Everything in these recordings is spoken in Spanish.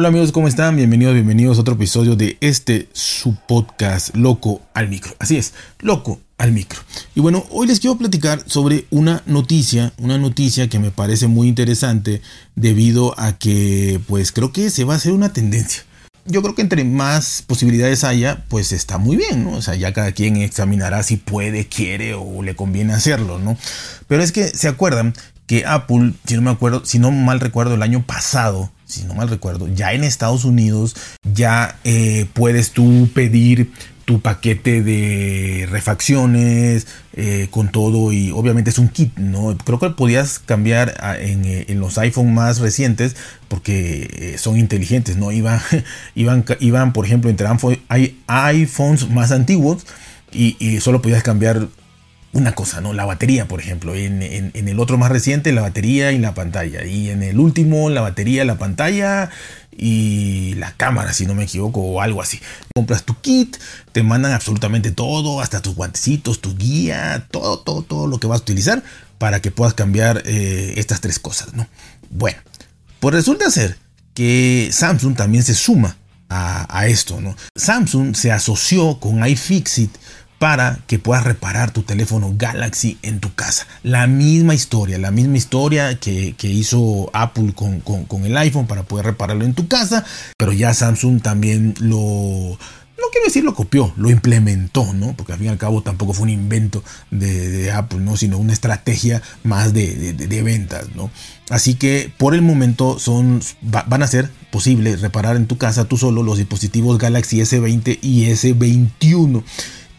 Hola amigos, ¿cómo están? Bienvenidos, bienvenidos a otro episodio de este su podcast Loco al Micro. Así es, Loco al Micro. Y bueno, hoy les quiero platicar sobre una noticia, una noticia que me parece muy interesante debido a que pues creo que se va a hacer una tendencia. Yo creo que entre más posibilidades haya, pues está muy bien, ¿no? O sea, ya cada quien examinará si puede, quiere o le conviene hacerlo, ¿no? Pero es que se acuerdan que Apple, si no me acuerdo, si no mal recuerdo, el año pasado, si no mal recuerdo, ya en Estados Unidos ya eh, puedes tú pedir tu paquete de refacciones eh, con todo y obviamente es un kit, ¿no? Creo que podías cambiar en, eh, en los iPhone más recientes porque son inteligentes, ¿no? Iban, iban, iban por ejemplo, entre iPhones más antiguos y, y solo podías cambiar una cosa, ¿no? La batería, por ejemplo. En, el otro más reciente, la batería y la pantalla. Y en el último, la batería, la pantalla y la cámara, si no me equivoco, o algo así. Compras tu kit, te mandan absolutamente todo, hasta tus guantecitos, tu guía, todo, todo, todo lo que vas a utilizar para que puedas cambiar eh, estas tres cosas, ¿no? Bueno, pues resulta ser que Samsung también se suma a, a esto, ¿no? Samsung se asoció con iFixit para que puedas reparar tu teléfono Galaxy en tu casa. La misma historia, la misma historia que, hizo Apple con, con, el iPhone para poder repararlo en tu casa, pero ya Samsung también lo, no quiero decir lo copió, lo implementó, ¿no? Porque al fin y al cabo tampoco fue un invento de, Apple, ¿no? Sino una estrategia más de, ventas, ¿no? Así que por el momento son, van a ser posible reparar en tu casa tú solo los dispositivos Galaxy S20 y S21.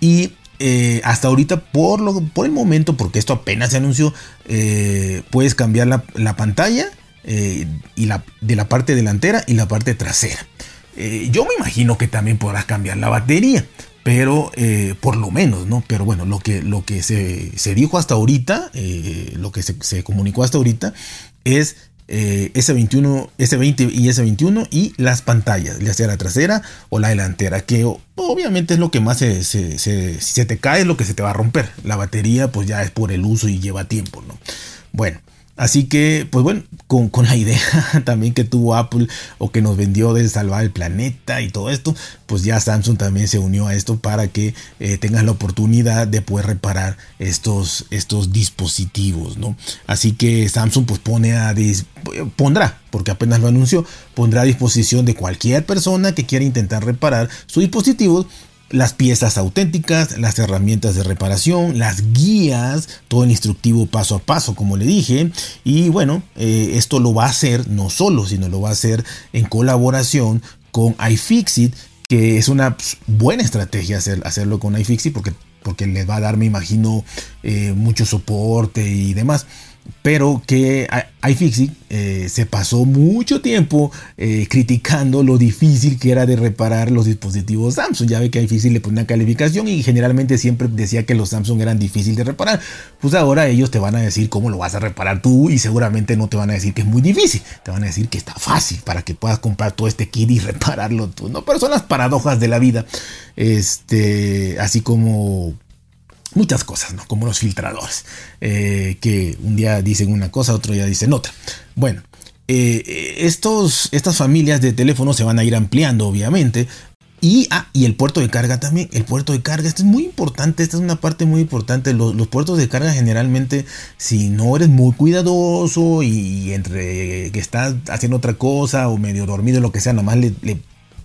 Y eh, hasta ahorita, por, lo, por el momento, porque esto apenas se anunció, eh, puedes cambiar la, pantalla eh, y la, de la parte delantera y la parte trasera. yo me imagino que también podrás cambiar la batería, pero por lo menos, ¿no? Pero bueno, lo que, lo que se, dijo hasta ahorita, lo que se, se comunicó hasta ahorita, es eh, S21, S20 y S21 y las pantallas, ya sea la trasera o la delantera, que obviamente es lo que más se, se, se te cae es lo que se te va a romper. La batería pues ya es por el uso y lleva tiempo, ¿no? Bueno, Así que, pues bueno, con, la idea también que tuvo Apple o que nos vendió de salvar el planeta y todo esto, pues ya Samsung también se unió a esto para que eh, tengan la oportunidad de poder reparar estos, estos dispositivos, ¿no? Así que Samsung pues pone a pondrá, porque apenas lo anunció, pondrá a disposición de cualquier persona que quiera intentar reparar su dispositivo las piezas auténticas, las herramientas de reparación, las guías, todo el instructivo paso a paso, como le dije. Y bueno, eh, esto lo va a hacer no solo, sino lo va a hacer en colaboración con iFixit, que es una pues, buena estrategia hacer, hacerlo con iFixit porque, porque les va a dar, me imagino, eh, mucho soporte y demás pero que iFixit eh, se pasó mucho tiempo eh, criticando lo difícil que era de reparar los dispositivos Samsung. Ya ve que iFixit le pone una calificación y generalmente siempre decía que los Samsung eran difíciles de reparar. Pues ahora ellos te van a decir cómo lo vas a reparar tú y seguramente no te van a decir que es muy difícil. Te van a decir que está fácil para que puedas comprar todo este kit y repararlo tú. ¿no? Pero son las paradojas de la vida. Este, así como muchas cosas, ¿no? Como los filtradores, eh, que un día dicen una cosa, otro día dicen otra. Bueno, eh, estos, estas familias de teléfonos se van a ir ampliando, obviamente. Y, ah, y el puerto de carga también, el puerto de carga, esto es muy importante, esta es una parte muy importante. Los, puertos de carga generalmente, si no eres muy cuidadoso y, entre que estás haciendo otra cosa o medio dormido, lo que sea, nomás le, le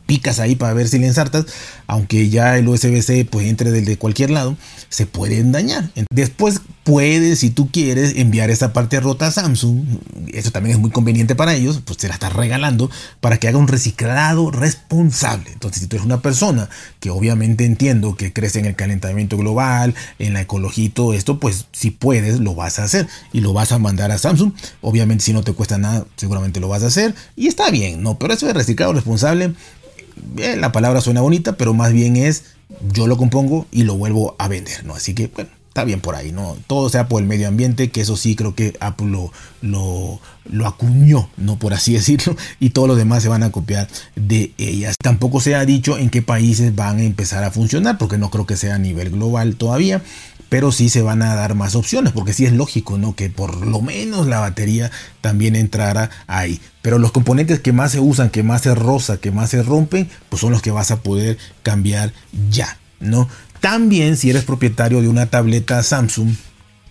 picas ahí para ver si le ensartas, aunque ya el USB-C pues entre desde cualquier lado, se pueden dañar. Después puedes, si tú quieres, enviar esa parte rota a Samsung. Eso también es muy conveniente para ellos, pues te la estás regalando para que haga un reciclado responsable. Entonces, si tú eres una persona que obviamente entiendo que crece en el calentamiento global, en la ecología y todo esto, pues si puedes, lo vas a hacer y lo vas a mandar a Samsung. Obviamente, si no te cuesta nada, seguramente lo vas a hacer y está bien, ¿no? Pero eso de reciclado responsable la palabra suena bonita, pero más bien es yo lo compongo y lo vuelvo a vender, ¿no? Así que, bueno, está bien por ahí, ¿no? Todo sea por el medio ambiente, que eso sí creo que Apple lo, lo, lo, acuñó, ¿no? Por así decirlo, y todos los demás se van a copiar de ellas. Tampoco se ha dicho en qué países van a empezar a funcionar, porque no creo que sea a nivel global todavía, pero sí se van a dar más opciones, porque sí es lógico, ¿no? Que por lo menos la batería también entrara ahí. Pero los componentes que más se usan, que más se roza, que más se rompen, pues son los que vas a poder cambiar ya, ¿no? También si eres propietario de una tableta Samsung,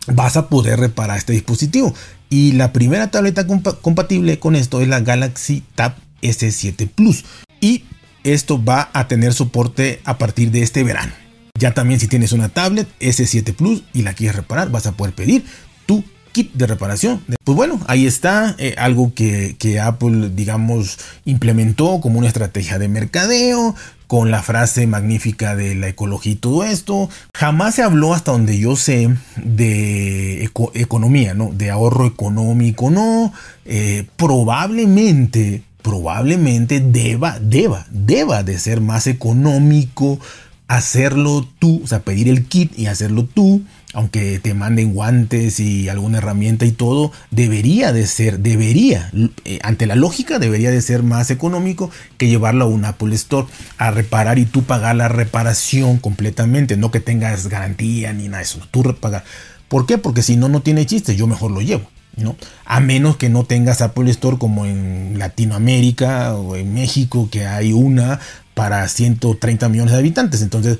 vas a poder reparar este dispositivo. Y la primera tableta compatible con esto es la Galaxy Tab S7 Plus. Y esto va a tener soporte a partir de este verano. Ya también si tienes una tablet S7 Plus y la quieres reparar, vas a poder pedir tu kit de reparación. Pues bueno, ahí está eh, algo que, que, Apple, digamos, implementó como una estrategia de mercadeo, con la frase magnífica de la ecología y todo esto. Jamás se habló hasta donde yo sé de economía, ¿no? De ahorro económico, no. Eh, probablemente, probablemente deba, deba, deba de ser más económico hacerlo tú, o sea, pedir el kit y hacerlo tú aunque te manden guantes y alguna herramienta y todo, debería de ser, debería, eh, ante la lógica, debería de ser más económico que llevarlo a un Apple Store a reparar y tú pagar la reparación completamente, no que tengas garantía ni nada de eso, tú pagar. ¿Por qué? Porque si no, no tiene chiste, yo mejor lo llevo. ¿No? A menos que no tengas Apple Store como en Latinoamérica o en México, que hay una para 130 millones de habitantes. Entonces,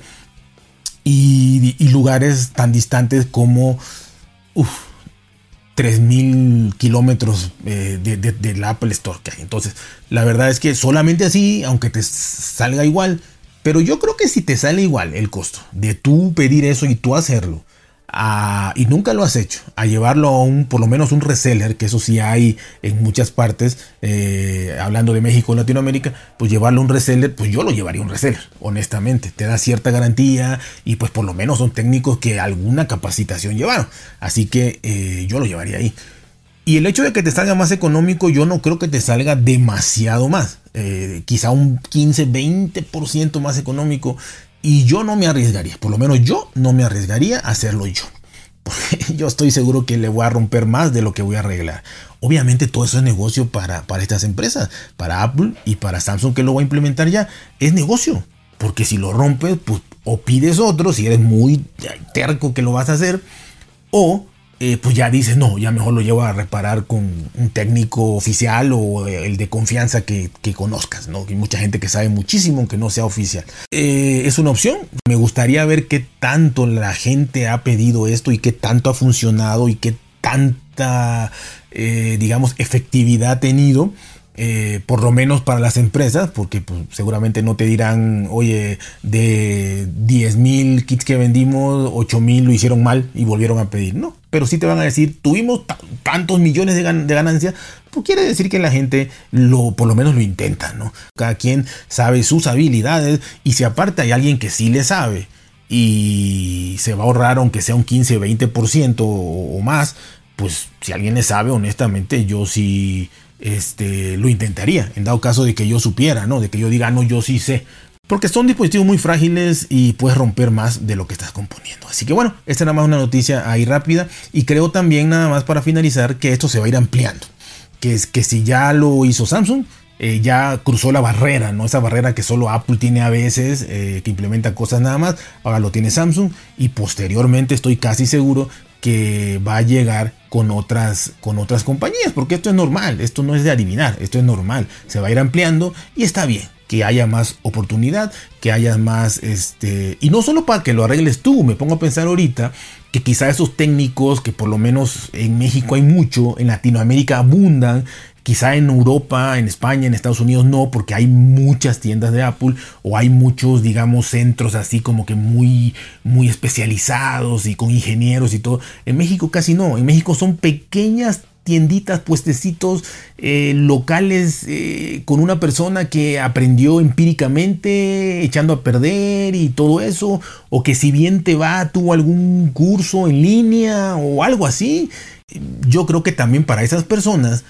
y, lugares tan distantes como 3.000 kilómetros eh, del Apple Store que hay. Entonces, la verdad es que solamente así, aunque te salga igual, pero yo creo que si te sale igual el costo de tú pedir eso y tú hacerlo, y nunca lo has hecho, a llevarlo a un, por lo menos un reseller, que eso sí hay en muchas partes, eh, hablando de México Latinoamérica, pues llevarlo a un reseller, pues yo lo llevaría a un reseller, honestamente, te da cierta garantía y pues por lo menos son técnicos que alguna capacitación llevaron, así que eh, yo lo llevaría ahí. Y el hecho de que te salga más económico, yo no creo que te salga demasiado más. Eh, quizá un 15, 20% más económico. Y yo no me arriesgaría, por lo menos yo no me arriesgaría a hacerlo yo. yo estoy seguro que le voy a romper más de lo que voy a arreglar. Obviamente todo eso es negocio para, para estas empresas, para Apple y para Samsung que lo va a implementar ya. Es negocio. Porque si lo rompes, pues o pides otro, si eres muy terco que lo vas a hacer, o eh, pues ya dices, no, ya mejor lo llevo a reparar con un técnico oficial o el de confianza que, conozcas, ¿no? Hay mucha gente que sabe muchísimo aunque no sea oficial. Eh, es una opción. Me gustaría ver qué tanto la gente ha pedido esto y qué tanto ha funcionado y qué tanta, eh, digamos, efectividad ha tenido. Eh, por lo menos para las empresas, porque pues, seguramente no te dirán, oye, de 10 mil kits que vendimos, 8 mil lo hicieron mal y volvieron a pedir. No, pero sí te van a decir, tuvimos tantos millones de, de ganancias, pues quiere decir que la gente lo, por lo menos lo intenta, ¿no? Cada quien sabe sus habilidades y si aparte hay alguien que sí le sabe y se va a ahorrar aunque sea un 15, 20% o, o más, pues si alguien le sabe, honestamente, yo sí este, lo intentaría, en dado caso de que yo supiera, ¿no? De que yo diga, no, yo sí sé. Porque son dispositivos muy frágiles y puedes romper más de lo que estás componiendo. Así que bueno, esta es nada más una noticia ahí rápida. Y creo también nada más para finalizar que esto se va a ir ampliando. Que es que si ya lo hizo Samsung, eh, ya cruzó la barrera, ¿no? Esa barrera que solo Apple tiene a veces, eh, que implementa cosas nada más, ahora lo tiene Samsung y posteriormente estoy casi seguro que va a llegar con otras, con otras compañías, porque esto es normal, esto no es de adivinar, esto es normal, se va a ir ampliando y está bien que haya más oportunidad, que haya más, este, y no solo para que lo arregles tú, me pongo a pensar ahorita que quizá esos técnicos, que por lo menos en México hay mucho, en Latinoamérica abundan, Quizá en Europa, en España, en Estados Unidos no, porque hay muchas tiendas de Apple o hay muchos, digamos, centros así como que muy, muy especializados y con ingenieros y todo. En México casi no. En México son pequeñas tienditas, puestecitos eh, locales eh, con una persona que aprendió empíricamente, echando a perder y todo eso, o que si bien te va, tuvo algún curso en línea o algo así. Yo creo que también para esas personas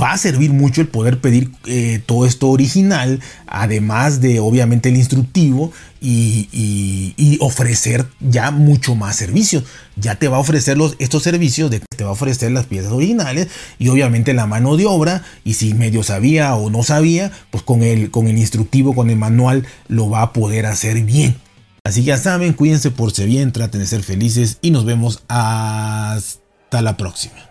va a servir mucho el poder pedir eh, todo esto original, además de obviamente el instructivo y, ofrecer ya mucho más servicios. Ya te va a ofrecer los, estos servicios, de, te va a ofrecer las piezas originales y obviamente la mano de obra. Y si medio sabía o no sabía, pues con el, con el instructivo, con el manual, lo va a poder hacer bien. Así que ya saben, cuídense por si bien, traten de ser felices y nos vemos hasta la próxima.